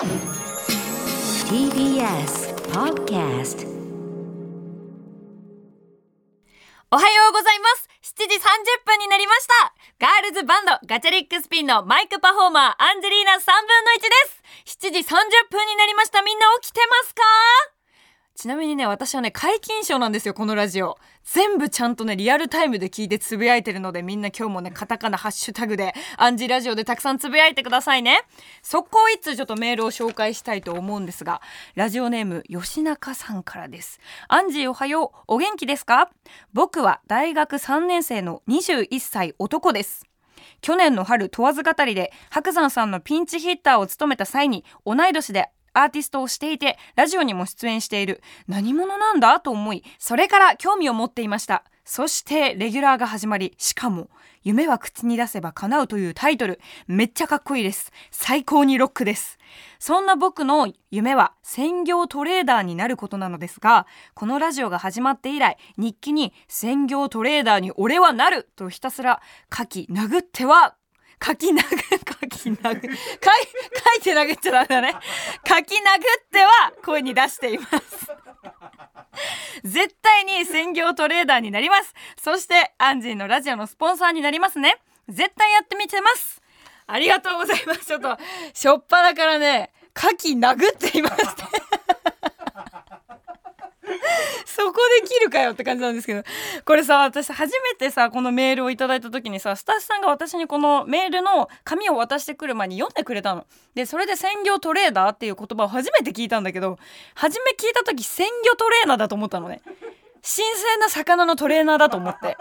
TBS Podcast おはようございます。7時30分になりました。ガールズバンドガチャリックスピンのマイクパフォーマーアンジェリーナ3分の1です。7時30分になりました。みんな起きてますか？ちなみにね私はね皆勤賞なんですよこのラジオ。全部ちゃんとねリアルタイムで聞いてつぶやいてるのでみんな今日もねカタカナハッシュタグでアンジラジオでたくさんつぶやいてくださいね。速攻一通ちょっとメールを紹介したいと思うんですがラジオネーム吉中さんからです。アンジーおはようお元気ですか？僕は大学3年生の21歳男です。去年の春問わず語りで白山さんのピンチヒッターを務めた際に同い年でアーティストをしていてラジオにも出演している。何者なんだと思いそれから興味を持っていました。そしてレギュラーが始まりしかも夢は口に出せば叶うというタイトル。めっちゃかっこいいです。最高にロックです。そんな僕の夢は専業トレーダーになることなのですがこのラジオが始まって以来日記に専業トレーダーに俺はなるとひたすら書き殴っては書き殴書き殴書い書いて殴っちゃダメだね。書き殴っては声に出しています。絶対に専業トレーダーになります。そしてアンジーのラジオのスポンサーになりますね。絶対やってみてます。ありがとうございます。ちょっとしょっぱなからね書き殴っていまして。そこで切るかよって感じなんですけどこれさ私初めてさこのメールを頂いた時にさスタッフさんが私にこのメールの紙を渡してくる前に読んでくれたの。でそれで専業トレーダーっていう言葉を初めて聞いたんだけど初め聞いた時鮮魚トレーナーだと思ったのね。新鮮な魚のトレーナーだと思って。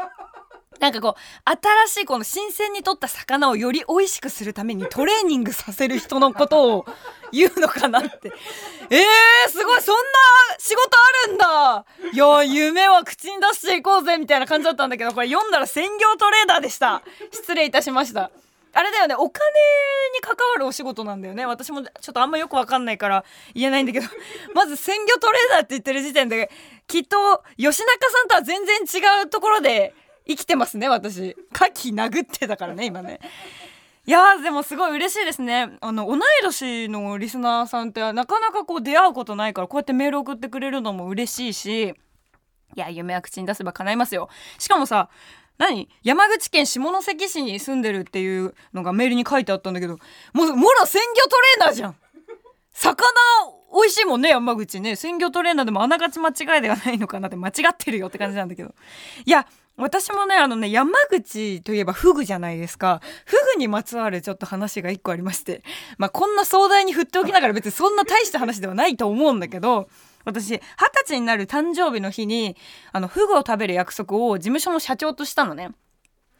なんかこう新しいこの新鮮に取った魚をより美味しくするためにトレーニングさせる人のことを言うのかなって。えー、すごいそんな仕事あるんだ。いや夢は口に出していこうぜみたいな感じだったんだけどこれ読んだら専業トレーダーでした。失礼いたしました。あれだよねお金に関わるお仕事なんだよね。私もちょっとあんまよくわかんないから言えないんだけど。まず専業トレーダーって言ってる時点できっと吉中さんとは全然違うところで生きてますね私。牡蠣殴ってたからね今ね。いやでもすごい嬉しいですね。あの同い年のリスナーさんってなかなかこう出会うことないからこうやってメール送ってくれるのも嬉しいしいや夢は口に出せば叶いますよ。しかもさ何？山口県下関市に住んでるっていうのがメールに書いてあったんだけどもうもろ鮮魚トレーナーじゃん。魚美味しいもんね山口ね。鮮魚トレーナーでもあながち間違いではないのかなって間違ってるよって感じなんだけど。いや私もねあのね山口といえばフグじゃないですかフグにまつわるちょっと話が一個ありましてまあこんな壮大に振っておきながら別に そんな大した話ではないと思うんだけど私二十歳になる誕生日の日にあのフグを食べる約束を事務所の社長としたのね。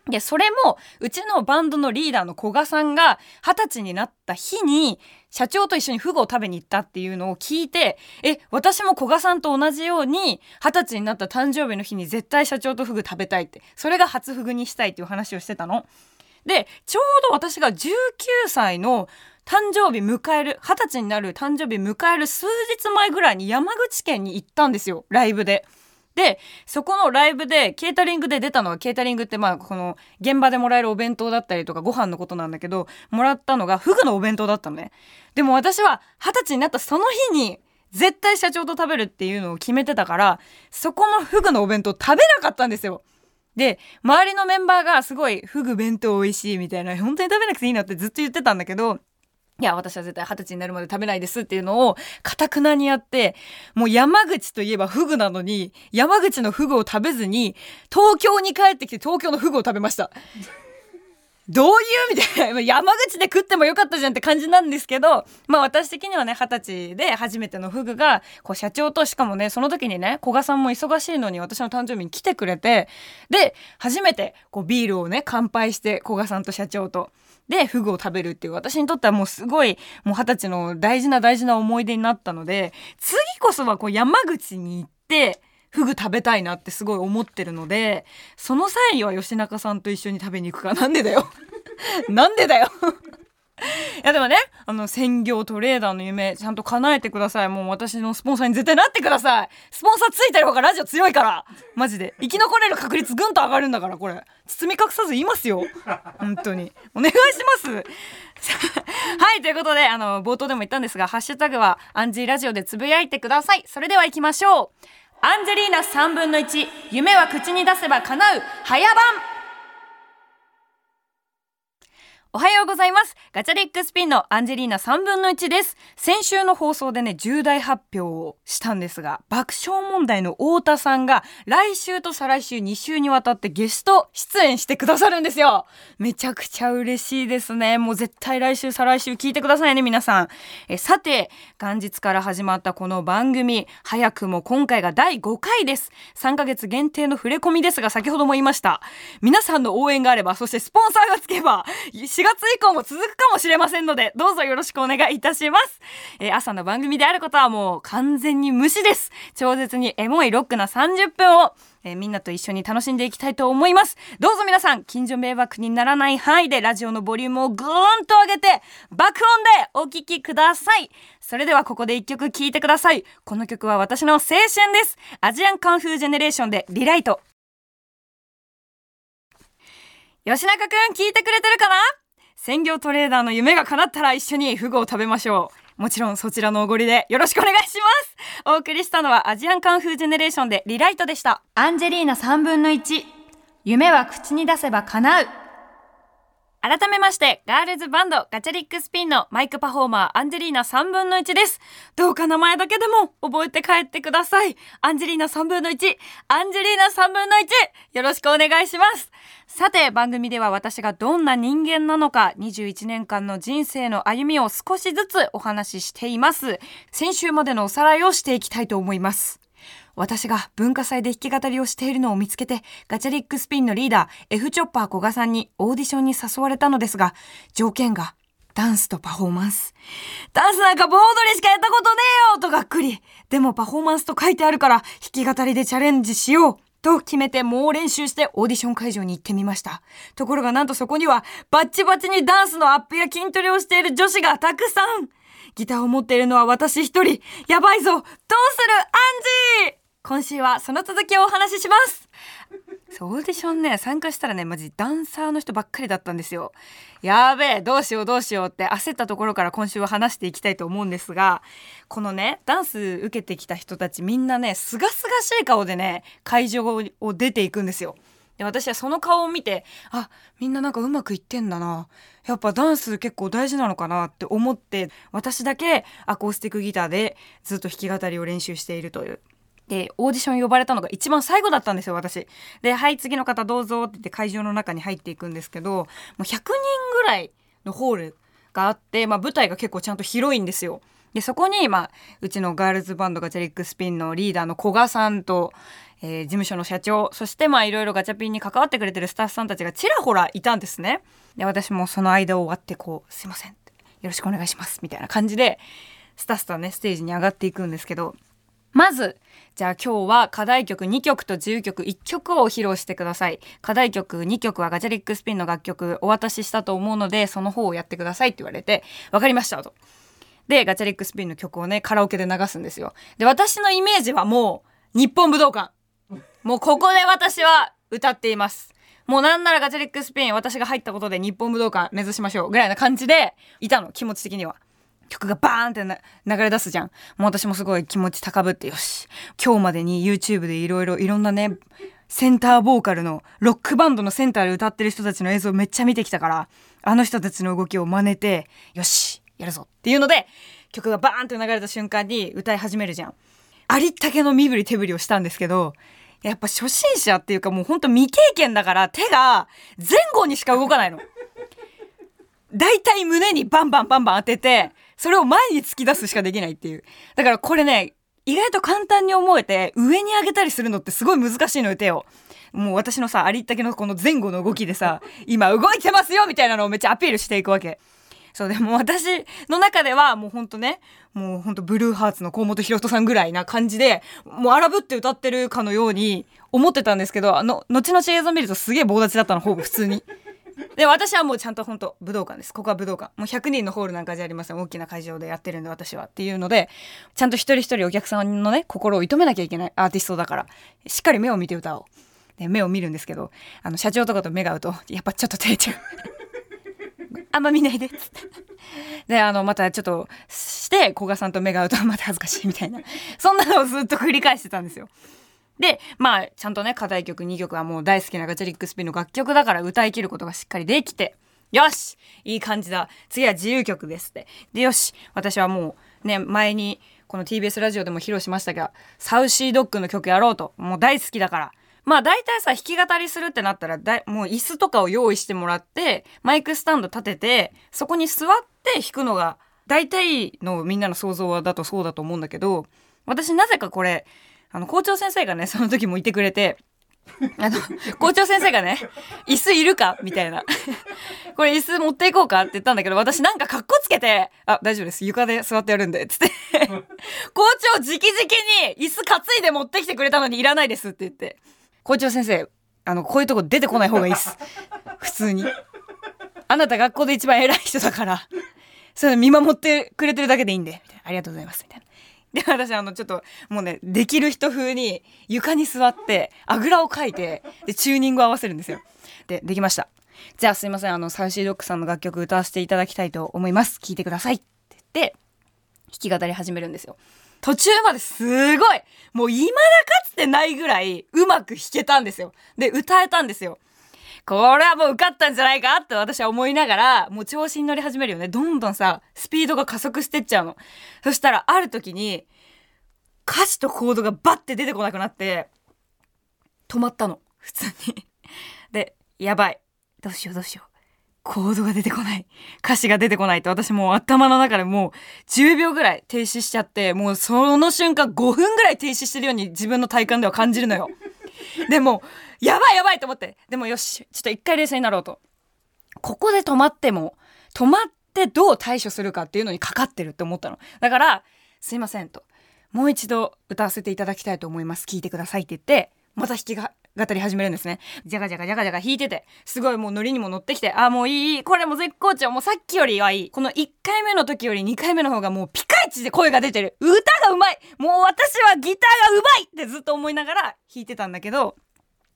で、それも、うちのバンドのリーダーの古賀さんが、二十歳になった日に、社長と一緒にフグを食べに行ったっていうのを聞いて、え、私も古賀さんと同じように、二十歳になった誕生日の日に絶対社長とフグ食べたいって、それが初フグにしたいっていう話をしてたの。で、ちょうど私が19歳の誕生日迎える、二十歳になる誕生日迎える数日前ぐらいに山口県に行ったんですよ、ライブで。でそこのライブでケータリングで出たのがケータリングってまあこの現場でもらえるお弁当だったりとかご飯のことなんだけどもらったのがフグのお弁当だったのね。でも私は二十歳になったその日に絶対社長と食べるっていうのを決めてたからそこのフグのお弁当食べなかったんですよ。で周りのメンバーがすごいフグ弁当美味しいみたいな本当に食べなくていいなってずっと言ってたんだけどいや、私は絶対二十歳になるまで食べないですっていうのを、かたくなにやって、もう山口といえばフグなのに、山口のフグを食べずに、東京に帰ってきて東京のフグを食べました。どういうみたいな、山口で食ってもよかったじゃんって感じなんですけど、まあ私的にはね、二十歳で初めてのフグが、こう社長としかもね、その時にね、古賀さんも忙しいのに私の誕生日に来てくれて、で、初めてこうビールをね、乾杯して、古賀さんと社長と。で、フグを食べるっていう、私にとってはもうすごい、もう二十歳の大事な大事な思い出になったので、次こそはこう山口に行って、フグ食べたいなってすごい思ってるので、その際には吉中さんと一緒に食べに行くか。なんでだよ。なんでだよ。いやでもねあの専業トレーダーの夢ちゃんと叶えてください。もう私のスポンサーに絶対なってください。スポンサーついてる方がラジオ強いから。マジで。生き残れる確率ぐんと上がるんだからこれ。包み隠さず言いますよ。本当に。お願いします。はいということであの冒頭でも言ったんですがハッシュタグはアンジーラジオでつぶやいてください。それでは行きましょう。アンジェリーナ3分の1夢は口に出せば叶う。早番。おはようございます。ガチャリックスピンのアンジェリーナ3分の1です。先週の放送でね、重大発表をしたんですが、爆笑問題の太田さんが来週と再来週2週にわたってゲスト出演してくださるんですよ。めちゃくちゃ嬉しいですね。もう絶対来週再来週聞いてくださいね、皆さん。えさて、元日から始まったこの番組、早くも今回が第5回です。3ヶ月限定の触れ込みですが、先ほども言いました。皆さんの応援があれば、そしてスポンサーがつけば、4月以降も続くかもしれませんので、どうぞよろしくお願いいたします。えー朝の番組であることはもう完全に無視です。超絶にエモいロックな30分を、えーみんなと一緒に楽しんでいきたいと思います。どうぞ皆さん、近所迷惑にならない範囲でラジオのボリュームをぐーんと上げて、爆音でお聴きください。それではここで一曲聴いてください。この曲は私の青春です。アジアンカンフージェネレーションでリライト。吉中くん聞いてくれてるかな？専業トレーダーの夢が叶ったら一緒にフグを食べましょう。もちろんそちらのおごりでよろしくお願いします。お送りしたのはアジアンカンフージェネレーションでリライトでした。アンジェリーナ3分の1。夢は口に出せば叶う。改めまして、ガールズバンドガチャリックスピンのマイクパフォーマーアンジェリーナ3分の1です。どうか名前だけでも覚えて帰ってください。アンジェリーナ3分の1、アンジェリーナ3分の1、よろしくお願いします。さて、番組では私がどんな人間なのか、21年間の人生の歩みを少しずつお話ししています。先週までのおさらいをしていきたいと思います。私が文化祭で弾き語りをしているのを見つけて、ガチャリックスピンのリーダー、F チョッパー古賀さんにオーディションに誘われたのですが、条件が、ダンスとパフォーマンス。ダンスなんか盆踊りしかやったことねえよとがっくり。でもパフォーマンスと書いてあるから、弾き語りでチャレンジしよう。と決めて猛練習してオーディション会場に行ってみました。ところがなんとそこにはバッチバチにダンスのアップや筋トレをしている女子がたくさんギターを持っているのは私一人。やばいぞどうする？アンジー今週はその続きをお話しします。そうオーディションね。参加したらねマジダンサーの人ばっかりだったんですよ。やべえどうしようどうしようって焦ったところから今週は話していきたいと思うんですがこのねダンス受けてきた人たちみんなねすがすがしい顔でね会場を出ていくんですよ。で私はその顔を見てあみんななんかうまくいってんだな。やっぱダンス結構大事なのかなって思って私だけアコースティックギターでずっと弾き語りを練習しているという。で、オーディション呼ばれたのが一番最後だったんですよ、私。で、はい、次の方どうぞって言って会場の中に入っていくんですけど、もう100人ぐらいのホールがあって、まあ舞台が結構ちゃんと広いんですよ。で、そこに、まあ、うちのガールズバンドガチャリックスピンのリーダーの古賀さんと、えー事務所の社長、そしてまあいろいろガチャピンに関わってくれてるスタッフさんたちがちらほらいたんですね。で、私もその間を割ってこう、すいません。よろしくお願いします。みたいな感じで、スタスタね、ステージに上がっていくんですけど、まず、じゃあ今日は課題曲2曲と自由曲1曲を披露してください。課題曲2曲はガチャリックスピンの楽曲お渡ししたと思うので、その方をやってくださいって言われて、わかりましたと。で、ガチャリックスピンの曲をね、カラオケで流すんですよ。で、私のイメージはもう、日本武道館。もうここで私は歌っています。もうなんならガチャリックスピン私が入ったことで日本武道館目指しましょうぐらいな感じでいたの、気持ち的には。曲がバーンって流れ出すじゃん。もう私もすごい気持ち高ぶってよし。今日までに YouTube でいろいろいろんなね、センターボーカルのロックバンドのセンターで歌ってる人たちの映像めっちゃ見てきたから、あの人たちの動きを真似て、よし、やるぞっていうので、曲がバーンって流れた瞬間に歌い始めるじゃん。ありったけの身振り手振りをしたんですけど、やっぱ初心者っていうかもうほんと未経験だから手が前後にしか動かないの。大体胸にバンバンバンバン当てて、それを前に突き出すしかできないっていう。だからこれね、意外と簡単に思えて、上に上げたりするのってすごい難しいのよ、手を。もう私のさ、ありったけのこの前後の動きでさ、今動いてますよみたいなのをめっちゃアピールしていくわけ。そうでも私の中ではもうほんとね、もうほんとブルーハーツの河本ひろとさんぐらいな感じで、もう荒ぶって歌ってるかのように思ってたんですけど、あの、後々映像見るとすげえ棒立ちだったの、ほぼ普通に。で私はもうちゃんと本当武道館です。ここは武道館。もう100人のホールなんかじゃありません。大きな会場でやってるんで私はっていうのでちゃんと一人一人お客さんのね心を射止めなきゃいけない。アーティストだから。しっかり目を見て歌おう。で目を見るんですけどあの社長とかと目が合うとやっぱちょっと照れちゃう。あんま見ないでっつって。であのまたちょっとして古賀さんと目が合うとまた恥ずかしいみたいな。そんなのをずっと繰り返してたんですよ。でまあちゃんとね課題曲2曲はもう大好きなガチャリックスピンの楽曲だから歌い切ることがしっかりできてよしいい感じだ。次は自由曲ですって。でよし私はもうね前にこの TBS ラジオでも披露しましたがサウシードッグの曲やろうともう大好きだから。まあ大体さ弾き語りするってなったらだもう椅子とかを用意してもらってマイクスタンド立ててそこに座って弾くのが大体のみんなの想像だとそうだと思うんだけど私なぜかこれあの校長先生がねその時もいてくれてあの校長先生がね「椅子いるか?」みたいな「これ椅子持っていこうか?」って言ったんだけど私なんかかっこつけて「あ大丈夫です。床で座ってやるんで」つって。校長直々に椅子担いで持ってきてくれたのにいらないですって言って。校長先生あのこういうとこ出てこない方がいいっす。普通に。あなた学校で一番偉い人だから。それ見守ってくれてるだけでいいんで。みたいな。ありがとうございます。みたいなで私あのちょっともうねできる人風に床に座ってあぐらをかいてでチューニングを合わせるんですよ。でできました。じゃあすいません。あのサウシードッグさんの楽曲歌わせていただきたいと思います。聞いてください。って言って弾き語り始めるんですよ。途中まですごいもう未だかつてないぐらいうまく弾けたんですよ。で歌えたんですよ。これはもう受かったんじゃないかって私は思いながら、もう調子に乗り始めるよね。どんどんさ、スピードが加速してっちゃうの。そしたら、ある時に、歌詞とコードがバッて出てこなくなって、止まったの。普通に。で、やばい。どうしようどうしよう。コードが出てこない。歌詞が出てこないって私もう頭の中でもう10秒ぐらい停止しちゃって、もうその瞬間5分ぐらい停止してるように自分の体感では感じるのよ。でも、やばいやばいと思って。でもよし、ちょっと一回冷静になろうと。ここで止まっても、止まってどう対処するかっていうのにかかってるって思ったの。だから、すいませんと。もう一度歌わせていただきたいと思います。聞いてくださいって言って、また弾きが語り始めるんですね。じゃがじゃがじゃがじゃが弾いてて、すごいもうノリにも乗ってきて、あ、もういいいい、これも絶好調、もうさっきよりはいい。この1回目の時より2回目の方がもうピカイチで声が出てる。歌がうまいもう私はギターがうまいってずっと思いながら弾いてたんだけど、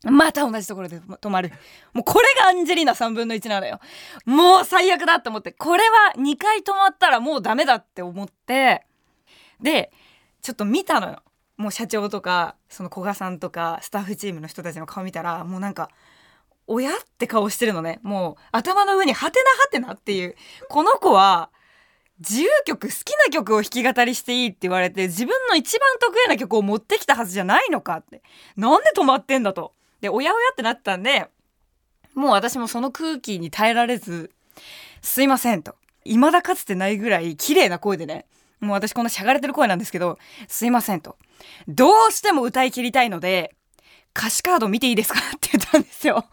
また同じところで止まる。もうこれがアンジェリーナ3分の1なのよ。もう最悪だって思って、これは2回止まったらもうダメだって思って、で、ちょっと見たのよ。もう社長とか、その古賀さんとか、スタッフチームの人たちの顔見たら、もうなんか、親って顔してるのね。もう頭の上にハテナハテナっていう。この子は、自由曲、好きな曲を弾き語りしていいって言われて、自分の一番得意な曲を持ってきたはずじゃないのかって。なんで止まってんだと。で、おやおやってなったんで、もう私もその空気に耐えられず、すいませんと。未だかつてないぐらい綺麗な声でね、もう私こんなしゃがれてる声なんですけど、すいませんと。どうしても歌い切りたいので、歌詞カード見ていいですか？って言ったんですよ。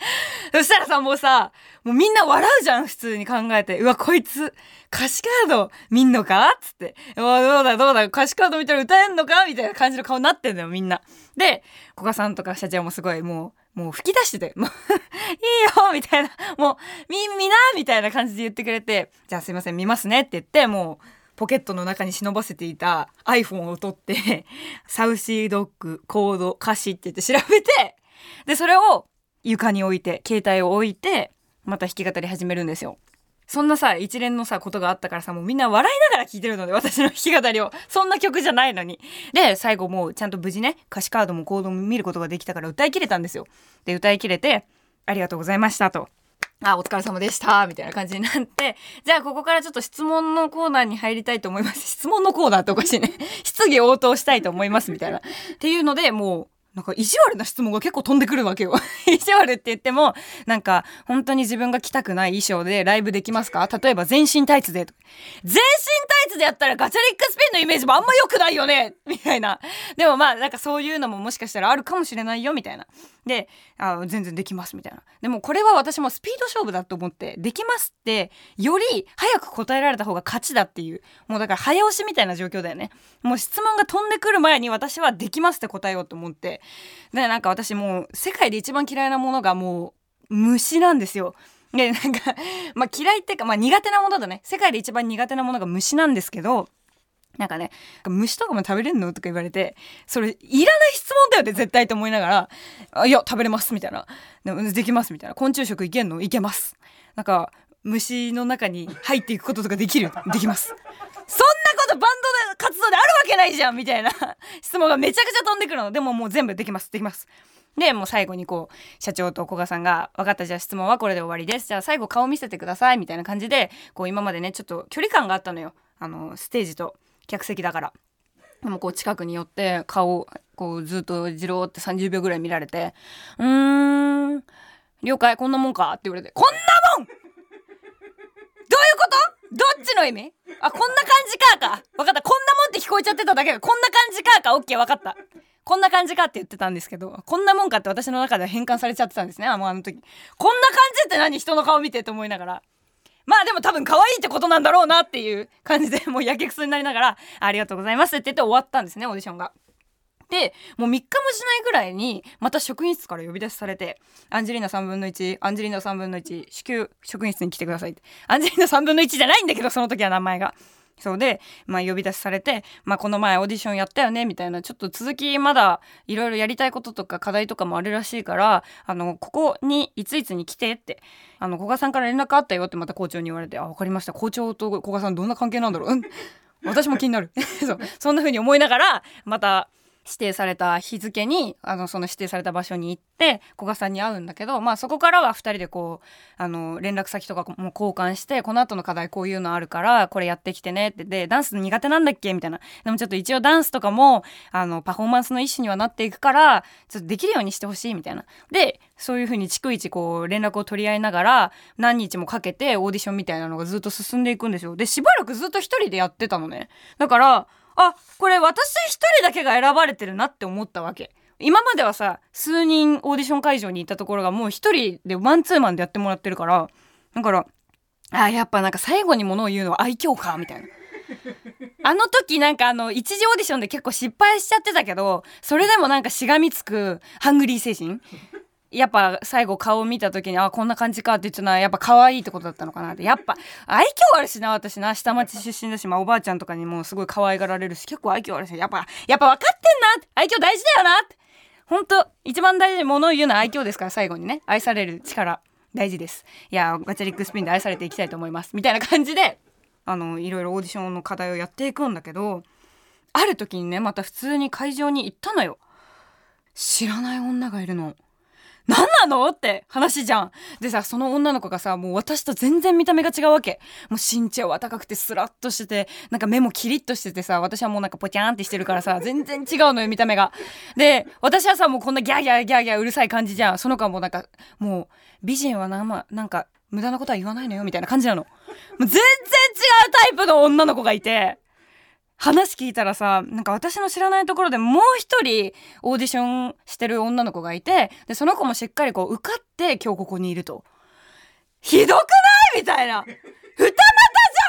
そしたらさ、もうさ、もうみんな笑うじゃん、普通に考えて。うわ、こいつ、歌詞カード見んのか？つって。うわ、どうだどうだ、歌詞カード見たら歌えんのか？みたいな感じの顔になってんだよ、みんな。で、古賀さんとか社長もすごい、もう、もう吹き出してて、もう いいよみたいな、もう、み、みな？みたいな感じで言ってくれて、じゃあすいません、見ますねって言って、もう、ポケットの中に忍ばせていた iPhone を取って、サウシードッグ、コード、歌詞って言って調べて、で、それを床に置いて、携帯を置いて、また弾き語り始めるんですよ。そんなさ、一連のさ、ことがあったからさ、もうみんな笑いながら聴いてるので、私の弾き語りを。そんな曲じゃないのに。で、最後もうちゃんと無事ね、歌詞カードもコードも見ることができたから歌い切れたんですよ。で、歌い切れて、ありがとうございましたと。あ、お疲れ様でした。みたいな感じになって、じゃあここからちょっと質問のコーナーに入りたいと思います。質問のコーナーっておかしいね。質疑応答したいと思います。みたいな。っていうので、もう、なんか意地悪な質問が結構飛んでくるわけよ。意地悪って言っても、なんか本当に自分が着たくない衣装でライブできますか？例えば全身タイツで。全身タイツでやったらガチャリックスピンのイメージもあんま良くないよね みたいな。でもまあなんかそういうのももしかしたらあるかもしれないよみたいな。で、あ全然できますみたいな。でもこれは私もスピード勝負だと思って、できますってより早く答えられた方が勝ちだっていう。もうだから早押しみたいな状況だよね。もう質問が飛んでくる前に私はできますって答えようと思って。で、なんか私もう世界で一番嫌いなものがもう虫なんですよ。でなんか、まあ、嫌いっていうか、まあ、苦手なものだね世界で一番苦手なものが虫なんですけどなんかね虫とかも食べれんの？とか言われてそれいらない質問だよね絶対と思いながら「あいや食べれます」みたいな。で「できます」みたいな「昆虫食いけんのいけます」なんか虫の中に入っていくこととかできる。できます。そんなことバンドで活動であるわけないじゃんみたいな。質問がめちゃくちゃ飛んでくるの。でももう全部できます。できます。でもう最後にこう社長と古賀さんが「分かった。じゃあ質問はこれで終わりです。じゃあ最後顔見せてください」みたいな感じでこう今までねちょっと距離感があったのよ。あのステージと客席だから。でもこう近くに寄って顔こうずっとじろーって30秒ぐらい見られて「うーん了解。こんなもんか?」って言われて「こんなもん！どういうこと？どっちの意味？あこんな感じかか。分かった。こんなもん聞こえちゃってただけでこんな感じかかオッケー分かったこんな感じかって言ってたんですけどこんなもんかって私の中では変換されちゃってたんですねあの時こんな感じって何人の顔見てって思いながらまあでも多分可愛いってことなんだろうなっていう感じで もうやけくそになりながらありがとうございますって言って終わったんですねオーディションが。でもう3日もしないぐらいにまた職員室から呼び出しされて「アンジェリーナ3分の1アンジェリーナ3分の1至急職員室に来てください」ってアンジェリーナ3分の1じゃないんだけどその時は名前が。そうで、まあ、呼び出しされて、まあ、この前オーディションやったよねみたいなちょっと続きまだいろいろやりたいこととか課題とかもあるらしいからあのここにいついつに来てってあの古賀さんから連絡あったよってまた校長に言われて「あ分かりました。校長と古賀さんどんな関係なんだろう?」私も気になる。そう。そんな風に思いながらまた指定された日付にあのその指定された場所に行って古賀さんに会うんだけど、まあ、そこからは2人でこうあの連絡先とかも交換してこの後の課題こういうのあるからこれやってきてねってでダンス苦手なんだっけ？みたいな。でもちょっと一応ダンスとかもあのパフォーマンスの一種にはなっていくからちょっとできるようにしてほしいみたいな。でそういう風に逐一こう連絡を取り合いながら何日もかけてオーディションみたいなのがずっと進んでいくんですよ。でしばらくずっと一人でやってたのね。だからあこれ私一人だけが選ばれてるなって思ったわけ今まではさ数人オーディション会場に行ったところがもう一人でマンツーマンでやってもらってるからだからあやっぱなんか最後にものを言うのは愛嬌かみたいな。あの時なんかあの一次オーディションで結構失敗しちゃってたけどそれでもなんかしがみつくハングリー精神やっぱ最後顔を見た時にあこんな感じかって言ってたのはやっぱ可愛いってことだったのかなって。やっぱ愛嬌あるしな私な下町出身だし、まあ、おばあちゃんとかにもすごい可愛がられるし結構愛嬌あるしやっぱやっぱ分かってんな愛嬌大事だよなって。本当一番大事なものを言うのは愛嬌ですから最後にね。愛される力大事です。いやガチャリックスピンで愛されていきたいと思います。みたいな感じであのいろいろオーディションの課題をやっていくんだけどある時にねまた普通に会場に行ったのよ。知らない女がいるの。何なの？って話じゃん。でさ、その女の子がさ、もう私と全然見た目が違うわけ。もう身長は高くてスラッとしてて、なんか目もキリッとしててさ、私はもうなんかポキャーンってしてるからさ、全然違うのよ、見た目が。で、私はさ、もうこんなギャーギャーギャーギャーうるさい感じじゃん。その子はもうなんか、もう、美人はな、ま、なんか、無駄なことは言わないのよ、みたいな感じなの。もう全然違うタイプの女の子がいて。話聞いたらさなんか私の知らないところでもう一人オーディションしてる女の子がいてでその子もしっかりこう受かって今日ここにいると。ひどくない？みたいな。二股じ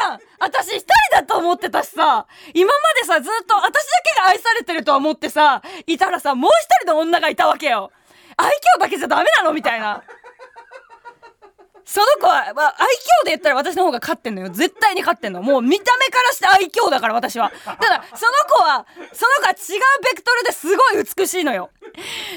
ゃん！私一人だと思ってたしさ。今までさずっと私だけが愛されてると思ってさいたらさもう一人の女がいたわけよ。愛嬌だけじゃダメなの？みたいな。その子は、まあ、愛嬌で言ったら私の方が勝ってんのよ。絶対に勝ってんの。もう見た目からして愛嬌だから私は。ただ、その子は、その子は違うベクトルですごい美しいのよ。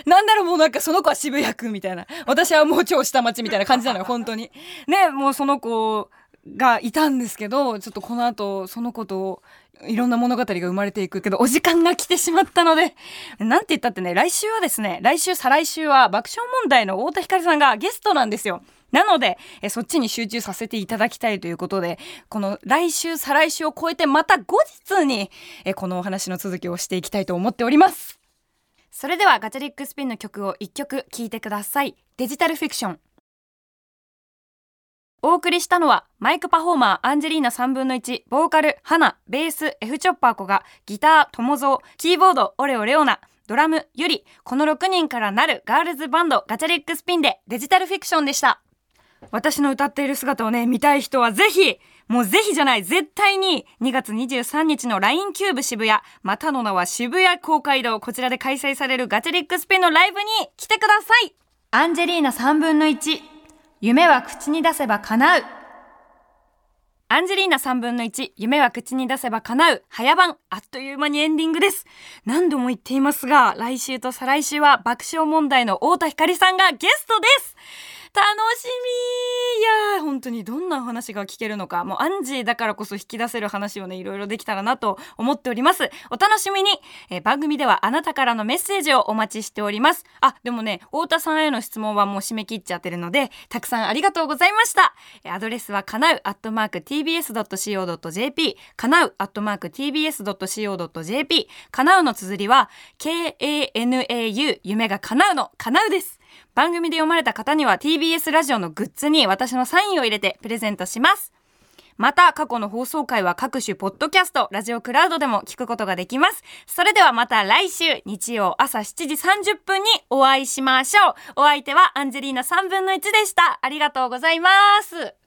なんだろうもうなんかその子は渋谷区みたいな。私はもう超下町みたいな感じなのよ、本当に。ね、もうその子がいたんですけど、ちょっとこの後、その子と、いろんな物語が生まれていくけど、お時間が来てしまったので、なんて言ったってね、来週はですね、来週、再来週は爆笑問題の太田光さんがゲストなんですよ。なのでえそっちに集中させていただきたいということでこの来週再来週を超えてまた後日にえこのお話の続きをしていきたいと思っております。それではガチャリックスピンの曲を1曲聴いてください。デジタルフィクション。お送りしたのはマイクパフォーマーアンジェリーナ3分の1ボーカルハナベース F チョッパー子がギター友蔵キーボードオレオレオナドラムユリこの6人からなるガールズバンドガチャリックスピンでデジタルフィクションでした。私の歌っている姿をね、見たい人はぜひ、もうぜひじゃない、絶対に2月23日の LINE キューブ渋谷、またの名は渋谷公会堂、こちらで開催されるガチャリックスピンのライブに来てください。アンジェリーナ3分の1夢は口に出せば叶う。アンジェリーナ3分の1、夢は口に出せば叶う、早番、あっという間にエンディングです。何度も言っていますが、来週と再来週は爆笑問題の太田光さんがゲストです。楽楽しみ。いや本当にどんな話が聞けるのか。もうアンジーだからこそ引き出せる話をねいろいろできたらなと思っております。お楽しみに、え番組ではあなたからのメッセージをお待ちしております。あでもね太田さんへの質問はもう締め切っちゃってるのでたくさんありがとうございました。アドレスはかなうアットマーク tbs.co.jp かなうアットマーク tbs.co.jp かなうの綴りは KANAU 夢が叶うのかなうです。番組で読まれた方には TBS ラジオのグッズに私のサインを入れてプレゼントします。また過去の放送回は各種ポッドキャストラジオクラウドでも聞くことができます。それではまた来週日曜朝7時30分にお会いしましょう。お相手はアンジェリーナ3分の1でした。ありがとうございます。